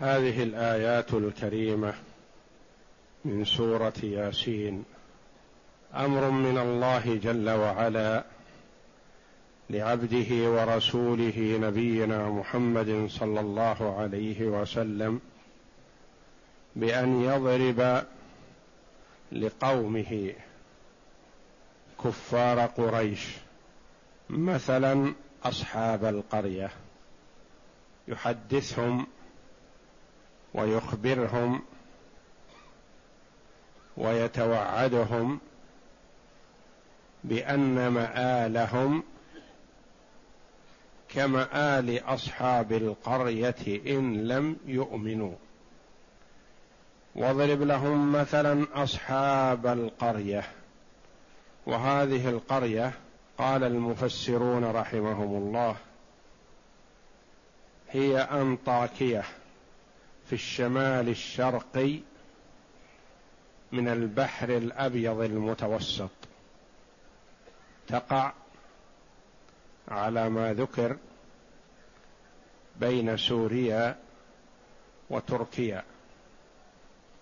هذه الآيات الكريمة من سورة ياسين. أمر من الله جل وعلا لعبده ورسوله نبينا محمد صلى الله عليه وسلم بأن يضرب لقومه كفار قريش مثلا أصحاب القرية. يحدثهم ويخبرهم ويتوعدهم بأن مآلهم كمآل أصحاب القرية إن لم يؤمنوا. واضرب لهم مثلا أصحاب القرية. وهذه القرية قال المفسرون رحمهم الله هي أنطاكية. في الشمال الشرقي من البحر الأبيض المتوسط. تقع على ما ذكر بين سوريا وتركيا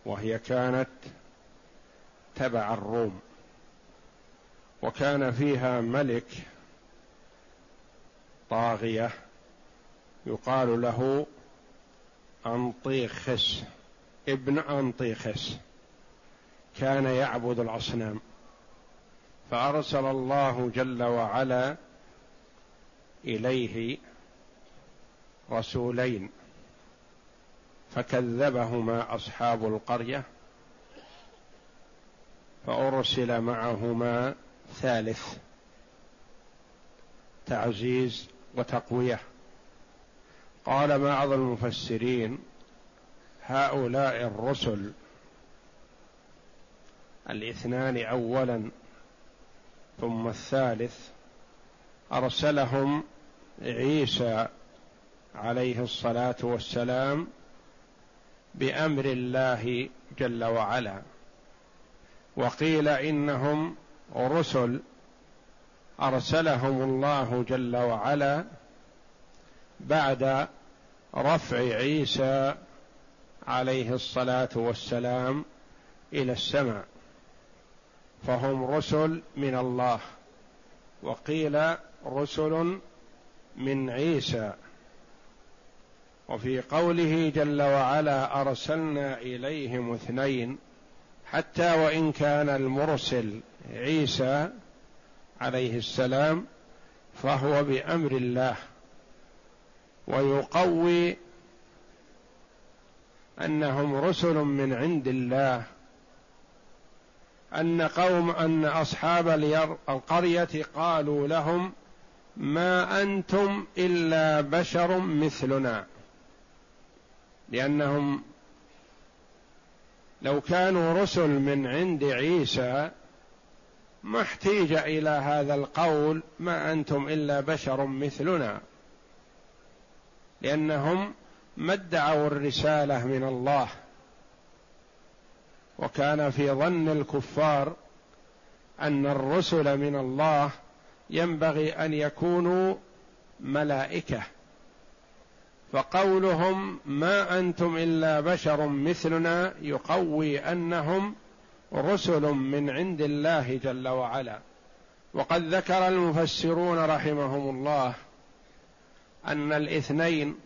وهي كانت تبع الروم وكان فيها ملك طاغية يقال له أنطيخس ابن أنطيخس كان يعبد الأصنام. فأرسل الله جل وعلا إليه رسولين فكذبهما أصحاب القرية فأرسل معهما ثالث تعزيز وتقوية. قال بعض المفسرين هؤلاء الرسل الاثنان اولا ثم الثالث أرسلهم عيسى عليه الصلاة والسلام بأمر الله جل وعلا. وقيل إنهم رسل أرسلهم الله جل وعلا بعد رفع عيسى عليه الصلاة والسلام إلى السماء فهم رسل من الله وقيل رسل من عيسى. وفي قوله جل وعلا أرسلنا إليهم اثنين حتى وإن كان المرسل عيسى عليه السلام فهو بأمر الله. ويقوي أنهم رسل من عند الله أن قوم أن أصحاب القرية قالوا لهم ما أنتم إلا بشر مثلنا لأنهم لو كانوا رسل من عند عيسى ما احتيج إلى هذا القول ما أنتم إلا بشر مثلنا. لأنهم ما ادعوا الرسالة من الله. وكان في ظن الكفار أن الرسل من الله ينبغي أن يكونوا ملائكة. فقولهم ما أنتم إلا بشر مثلنا يقوي أنهم رسل من عند الله جل وعلا. وقد ذكر المفسرون رحمهم الله أن الاثنين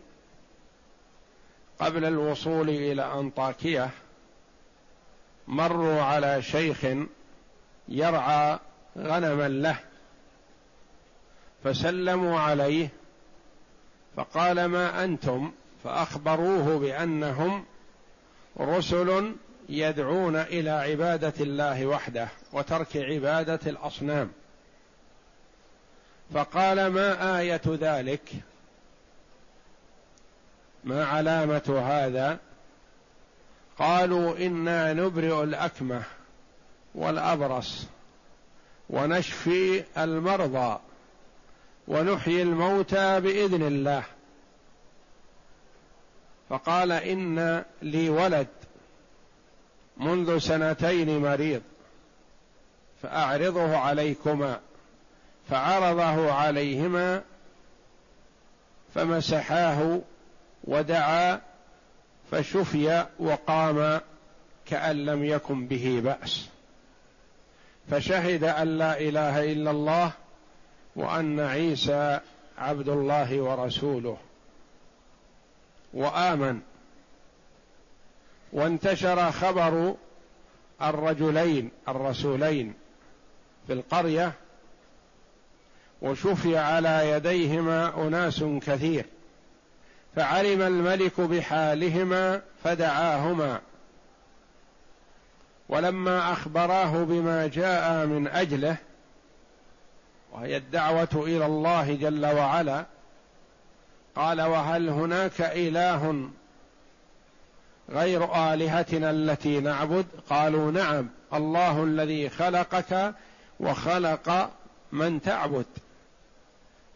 قبل الوصول إلى أنطاكية مروا على شيخ يرعى غنما له فسلموا عليه فقال ما أنتم؟ فأخبروه بأنهم رسل يدعون إلى عبادة الله وحده وترك عبادة الأصنام. فقال ما آية ذلك؟ ما علامة هذا؟ قالوا إنا نبرئ الأكمة والأبرص ونشفي المرضى ونحيي الموتى بإذن الله. فقال إن لي ولد منذ سنتين مريض فأعرضه عليكما فعرضه عليهما فمسحاه ودعا فشفي وقام كأن لم يكن به بأس. فشهد أن لا إله إلا الله وأن عيسى عبد الله ورسوله. وآمن. وانتشر خبر الرجلين الرسولين في القرية وشفي على يديهما أناس كثير. فعلم الملك بحالهما فدعاهما. ولما أخبراه بما جاء من أجله وهي الدعوة إلى الله جل وعلا قال وهل هناك إله غير آلهتنا التي نعبد؟ قالوا نعم الله الذي خلقك وخلق من تعبد.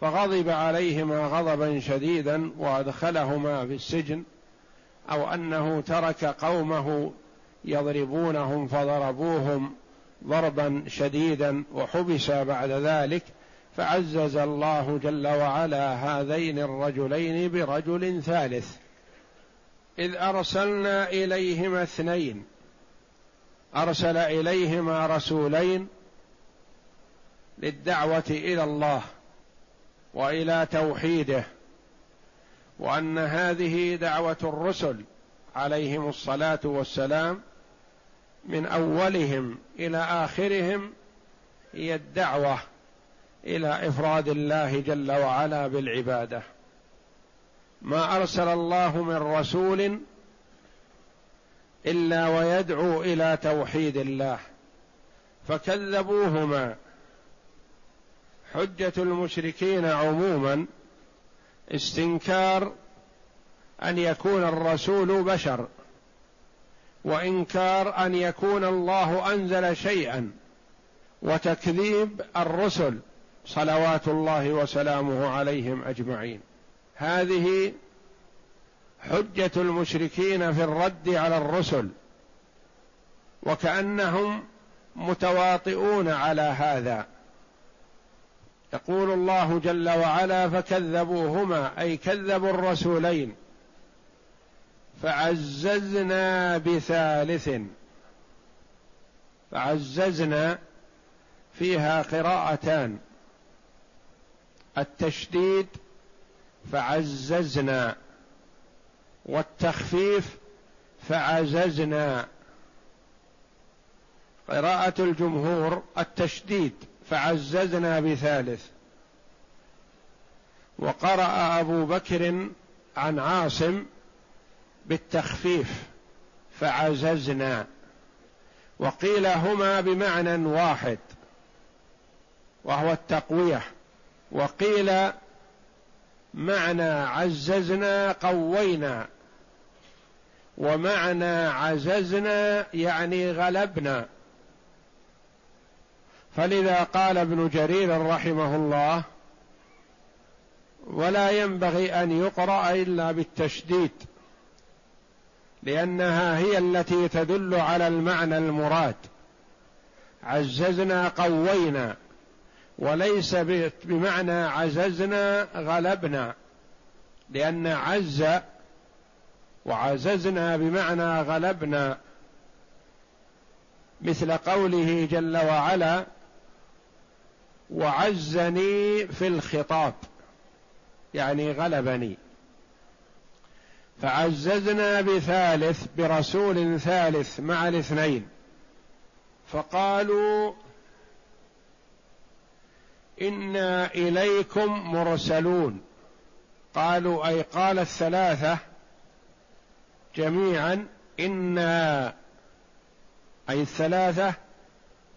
فغضب عليهما غضبا شديدا وأدخلهما في السجن أو أنه ترك قومه يضربونهم فضربوهم ضربا شديدا وحبس بعد ذلك فعزز الله جل وعلا هذين الرجلين برجل ثالث. إذ أرسلنا إليهما اثنين أرسل إليهما رسولين للدعوة إلى الله وإلى توحيده وأن هذه دعوة الرسل عليهم الصلاة والسلام من أولهم إلى آخرهم هي الدعوة إلى إفراد الله جل وعلا بالعبادة. ما أرسل الله من رسول إلا ويدعو إلى توحيد الله فكذبوهما حجة المشركين عموما استنكار أن يكون الرسول بشر وإنكار أن يكون الله أنزل شيئا وتكذيب الرسل صلوات الله وسلامه عليهم أجمعين. هذه حجة المشركين في الرد على الرسل وكأنهم متواطئون على هذا. يقول الله جل وعلا فكذبوهما أي كذبوا الرسولين. فعززنا بثالث. فعززنا فيها قراءتان. التشديد فعززنا والتخفيف فعززنا. قراءة الجمهور التشديد. فعززنا بثالث. وقرأ أبو بكر عن عاصم بالتخفيف فعززنا. وقيل هما بمعنى واحد وهو التقوية. وقيل معنى عززنا قوينا ومعنى عززنا يعني غلبنا. فلذا قال ابن جرير رحمه الله ولا ينبغي أن يقرأ إلا بالتشديد لأنها هي التي تدل على المعنى المراد. عززنا قوينا وليس بمعنى عززنا غلبنا لأن عز وعززنا بمعنى غلبنا. مثل قوله جل وعلا وعزني في الخطاب يعني غلبني. فعززنا بثالث برسول ثالث مع الاثنين. فقالوا إنا إليكم مرسلون. قالوا أي قال الثلاثة جميعا إنا أي الثلاثة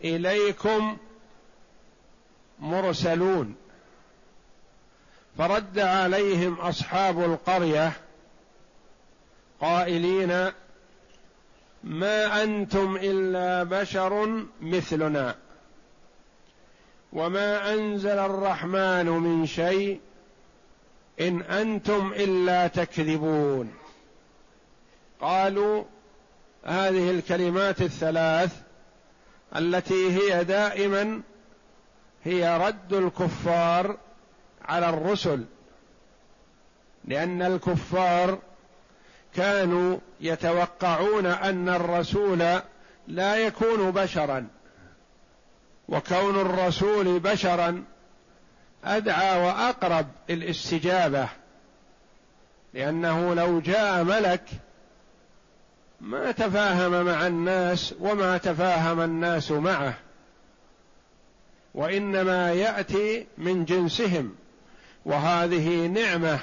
إليكم مرسلون. فرد عليهم أصحاب القرية قائلين ما أنتم إلا بشر مثلنا وما أنزل الرحمن من شيء إن أنتم إلا تكذبون. قالوا هذه الكلمات الثلاث التي هي دائما هي رد الكفار على الرسل لأن الكفار كانوا يتوقعون أن الرسول لا يكون بشرا وكون الرسول بشرا أدعى وأقرب الاستجابه لأنه لو جاء ملك ما تفاهم مع الناس وما تفاهم الناس معه. وإنما يأتي من جنسهم وهذه نعمة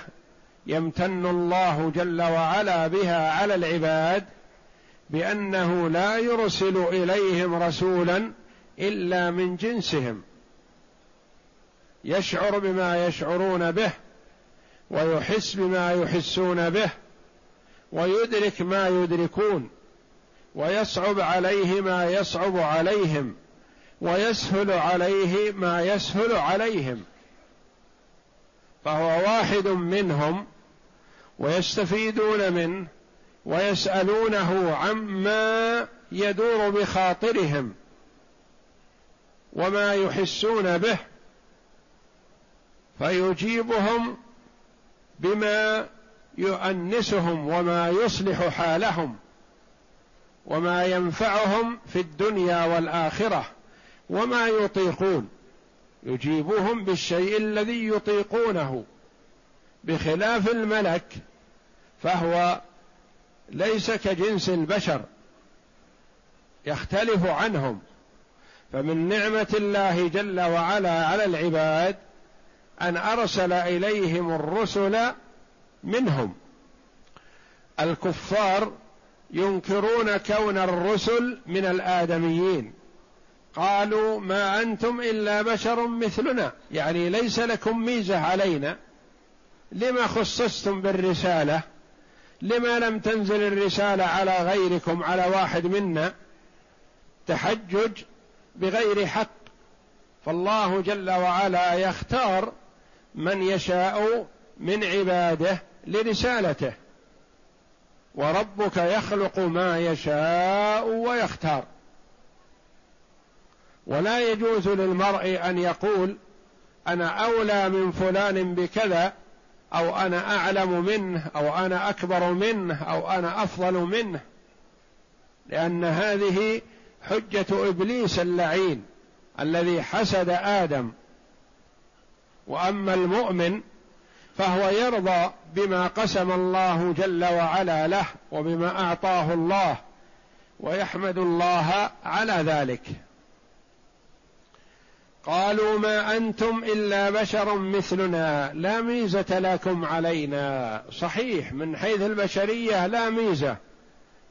يمتن الله جل وعلا بها على العباد بأنه لا يرسل إليهم رسولا إلا من جنسهم يشعر بما يشعرون به ويحس بما يحسون به ويدرك ما يدركون ويصعب عليه ما يصعب عليهم. ويسهل عليه ما يسهل عليهم. فهو واحد منهم ويستفيدون منه ويسألونه عما يدور بخاطرهم وما يحسون به فيجيبهم بما يؤنسهم وما يصلح حالهم وما ينفعهم في الدنيا والآخرة. وما يطيقون. يجيبهم بالشيء الذي يطيقونه بخلاف الملك فهو ليس كجنس البشر يختلف عنهم. فمن نعمة الله جل وعلا على العباد أن أرسل إليهم الرسل منهم. الكفار ينكرون كون الرسل من الآدميين. قالوا ما أنتم إلا بشر مثلنا يعني ليس لكم ميزة علينا. لما خصصتم بالرسالة؟ لما لم تنزل الرسالة على غيركم على واحد منا؟ تحجج بغير حق. فالله جل وعلا يختار من يشاء من عباده لرسالته. وربك يخلق ما يشاء ويختار. ولا يجوز للمرء أن يقول أنا أولى من فلان بكذا أو أنا أعلم منه أو أنا أكبر منه أو أنا أفضل منه. لأن هذه حجة إبليس اللعين الذي حسد آدم. وأما المؤمن فهو يرضى بما قسم الله جل وعلا له وبما أعطاه الله ويحمد الله على ذلك. قالوا ما أنتم إلا بشر مثلنا لا ميزة لكم علينا. صحيح من حيث البشرية لا ميزة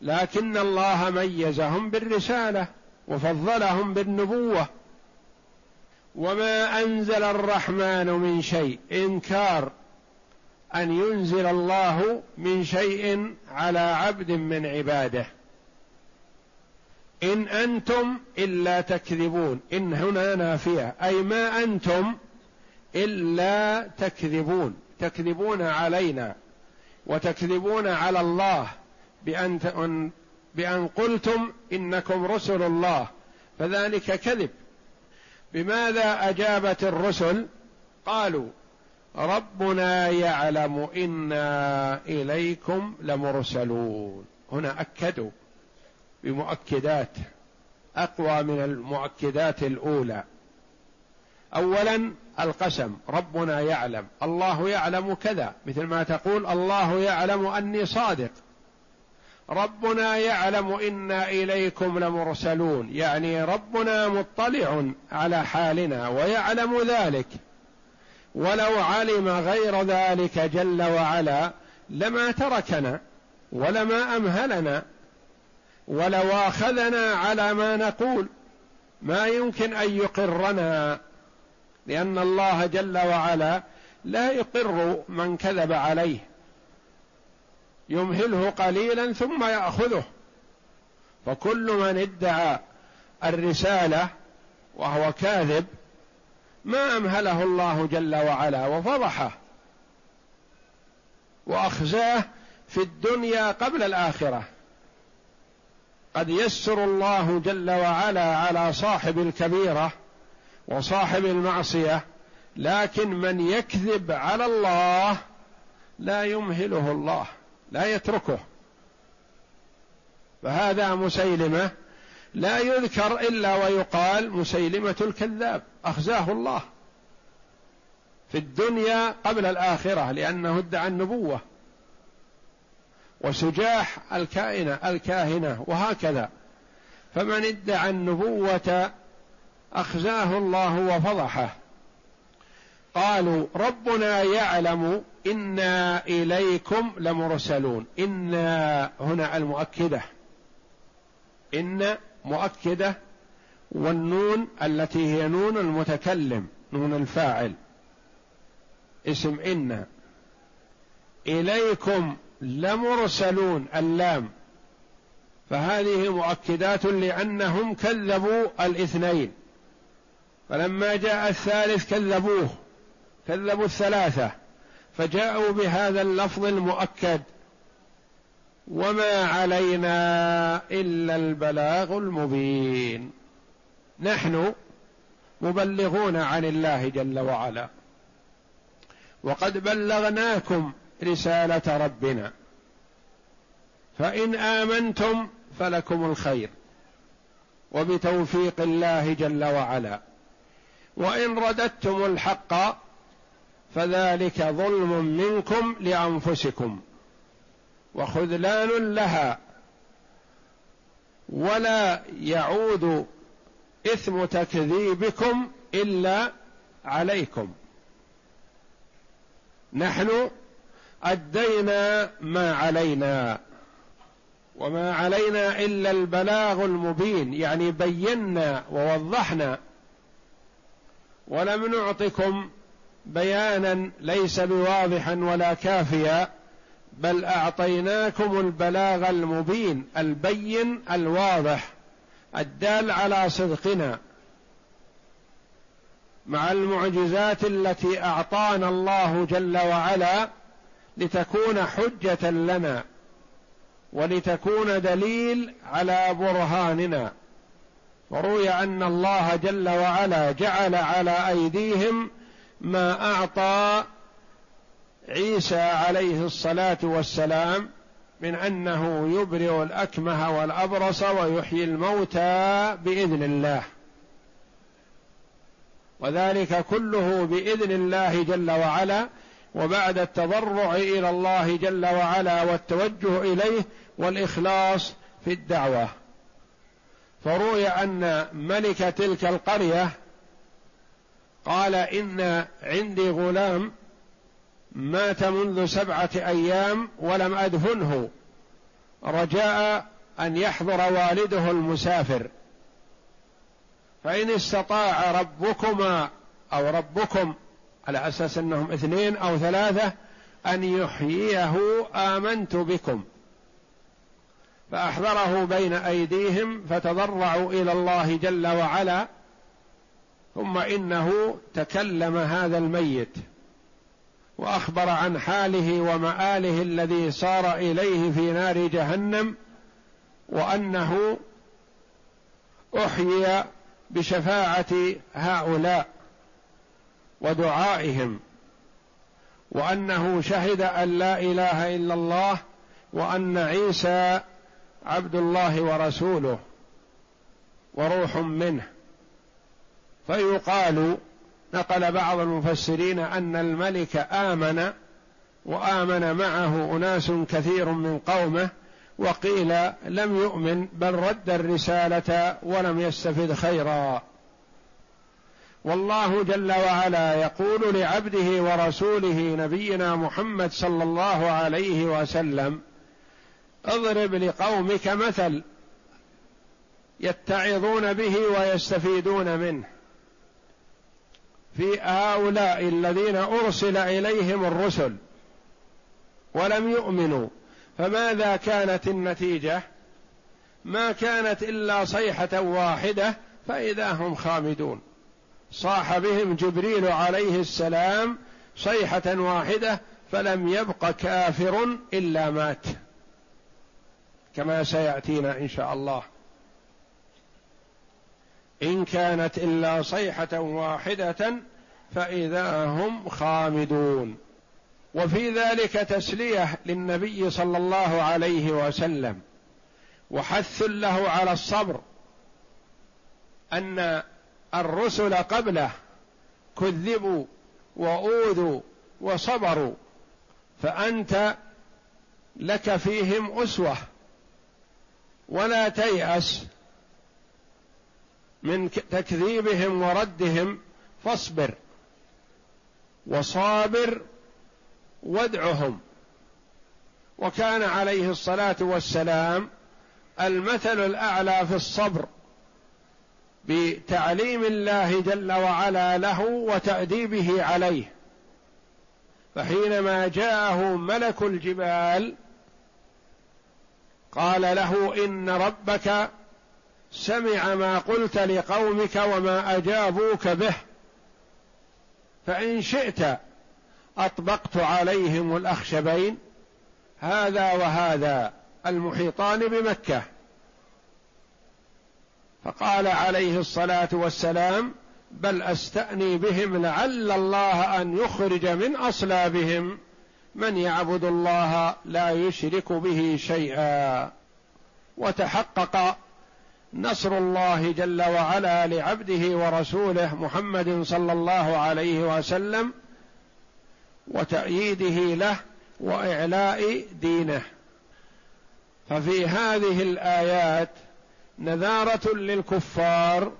لكن الله ميزهم بالرسالة وفضلهم بالنبوة. وما أنزل الرحمن من شيء إنكار أن ينزل الله من شيء على عبد من عباده. إن أنتم إلا تكذبون. إن هنا نافية. أي ما أنتم إلا تكذبون. تكذبون علينا وتكذبون على الله بأن بأن قلتم إنكم رسل الله. فذلك كذب. بماذا أجابت الرسل؟ قالوا ربنا يعلم إنا إليكم لمرسلون. هنا أكدوا. بمؤكدات أقوى من المؤكدات الأولى. اولا القسم ربنا يعلم. الله يعلم كذا. مثل ما تقول الله يعلم أني صادق. ربنا يعلم إنا إليكم لمرسلون. يعني ربنا مطلع على حالنا ويعلم ذلك. ولو علم غير ذلك جل وعلا لما تركنا ولما أمهلنا. ولو آخذنا على ما نقول ما يمكن أن يقرنا لأن الله جل وعلا لا يقر من كذب عليه. يمهله قليلا ثم يأخذه. فكل من ادعى الرسالة وهو كاذب ما أمهله الله جل وعلا وفضحه. وأخزاه في الدنيا قبل الآخرة. قد يسر الله جل وعلا على صاحب الكبيرة وصاحب المعصية لكن من يكذب على الله لا يمهله الله لا يتركه. فهذا مسيلمة لا يذكر إلا ويقال مسيلمة الكذاب أخزاه الله في الدنيا قبل الآخرة لأنه ادعى النبوة. وسجاح الكائنه الكاهنة وهكذا. فمن ادعى النبوة أخزاه الله وفضحه. قالوا ربنا يعلم إنا إليكم لمرسلون. إنا هنا المؤكدة. إن مؤكدة والنون التي هي نون المتكلم نون الفاعل. اسم إن. إليكم لمرسلون اللام. فهذه مؤكدات لأنهم كذبوا الاثنين. فلما جاء الثالث كذبوه كذبوا الثلاثة. فجاءوا بهذا اللفظ المؤكد. وما علينا إلا البلاغ المبين. نحن مبلغون عن الله جل وعلا. وقد بلغناكم رسالة ربنا. فإن آمنتم فلكم الخير. وبتوفيق الله جل وعلا. وإن رددتم الحق فذلك ظلم منكم لأنفسكم. وخذلان لها. ولا يعود إثم تكذيبكم إلا عليكم. نحن أدينا ما علينا. وما علينا إلا البلاغ المبين يعني بينا ووضحنا. ولم نعطكم بيانا ليس بواضحا ولا كافيا بل أعطيناكم البلاغ المبين البين الواضح الدال على صدقنا. مع المعجزات التي أعطانا الله جل وعلا لتكون حجة لنا ولتكون دليل على برهاننا. وروي أن الله جل وعلا جعل على أيديهم ما أعطى عيسى عليه الصلاة والسلام من أنه يبرئ الأكمه والأبرص ويحيي الموتى بإذن الله. وذلك كله بإذن الله جل وعلا وبعد التضرع إلى الله جل وعلا والتوجه إليه والإخلاص في الدعوة. فروي أن ملك تلك القرية قال إن عندي غلام مات منذ سبعة أيام ولم أدفنه. رجاء أن يحضر والده المسافر. فإن استطاع ربكما أو ربكم على أساس أنهم اثنين أو ثلاثة أن يحييه آمنت بكم. فأحضره بين أيديهم فتضرعوا إلى الله جل وعلا ثم إنه تكلم هذا الميت وأخبر عن حاله ومآله الذي صار إليه في نار جهنم وأنه أحيي بشفاعة هؤلاء. ودعائهم وأنه شهد أن لا إله إلا الله وأن عيسى عبد الله ورسوله وروح منه. فيقال نقل بعض المفسرين أن الملك آمن وآمن معه أناس كثير من قومه وقيل لم يؤمن بل رد الرسالة ولم يستفد خيرا. والله جل وعلا يقول لعبده ورسوله نبينا محمد صلى الله عليه وسلم اضرب لقومك مثل يتعظون به ويستفيدون منه. في هؤلاء الذين أرسل إليهم الرسل ولم يؤمنوا فماذا كانت النتيجة؟ ما كانت إلا صيحة واحدة فإذا هم خامدون. صاح بهم جبريل عليه السلام صيحة واحدة فلم يبق كافر إلا مات. كما سيأتينا إن شاء الله. إن كانت إلا صيحة واحدة فإذا هم خامدون. وفي ذلك تسلية للنبي صلى الله عليه وسلم. وحث له على الصبر. أن الرسل قبله كذبوا وأوذوا وصبروا فأنت لك فيهم أسوة. ولا تيأس من تكذيبهم وردهم فاصبر وصابر وادعهم. وكان عليه الصلاة والسلام المثل الأعلى في الصبر. بتعليم الله جل وعلا له وتأديبه عليه. فحينما جاءه ملك الجبال قال له إن ربك سمع ما قلت لقومك وما أجابوك به فإن شئت أطبقت عليهم الأخشبين هذا وهذا المحيطان بمكة. فقال عليه الصلاة والسلام بل أستأني بهم لعل الله أن يخرج من أصلابهم. من يعبد الله لا يشرك به شيئا. وتحقق نصر الله جل وعلا لعبده ورسوله محمد صلى الله عليه وسلم وتأييده له وإعلاء دينه. ففي هذه الآيات نذارة للكفار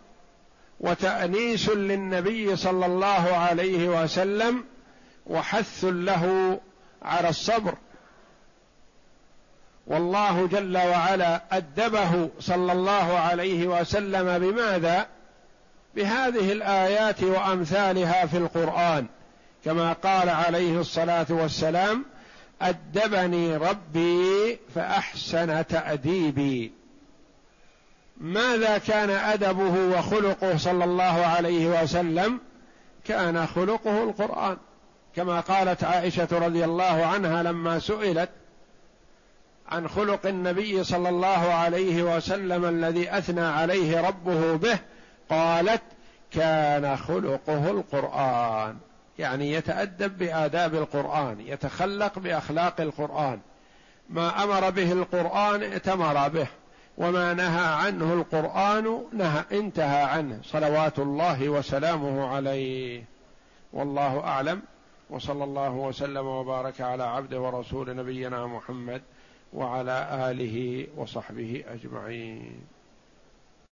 وتأنيس للنبي صلى الله عليه وسلم وحث له على الصبر. والله جل وعلا أدبه صلى الله عليه وسلم بماذا؟ بهذه الآيات وأمثالها في القرآن. كما قال عليه الصلاة والسلام أدبني ربي فأحسن تأديبي. ماذا كان أدبه وخلقه صلى الله عليه وسلم؟ كان خلقه القرآن. كما قالت عائشة رضي الله عنها لما سئلت عن خلق النبي صلى الله عليه وسلم الذي أثنى عليه ربه به قالت كان خلقه القرآن. يعني يتأدب بآداب القرآن يتخلق بأخلاق القرآن. ما أمر به القرآن ائتمر به. وما نهى عنه القرآن نهى انتهى عنه. صلوات الله وسلامه عليه. والله أعلم. وصلى الله وسلم وبارك على عبده ورسول نبينا محمد وعلى آله وصحبه أجمعين.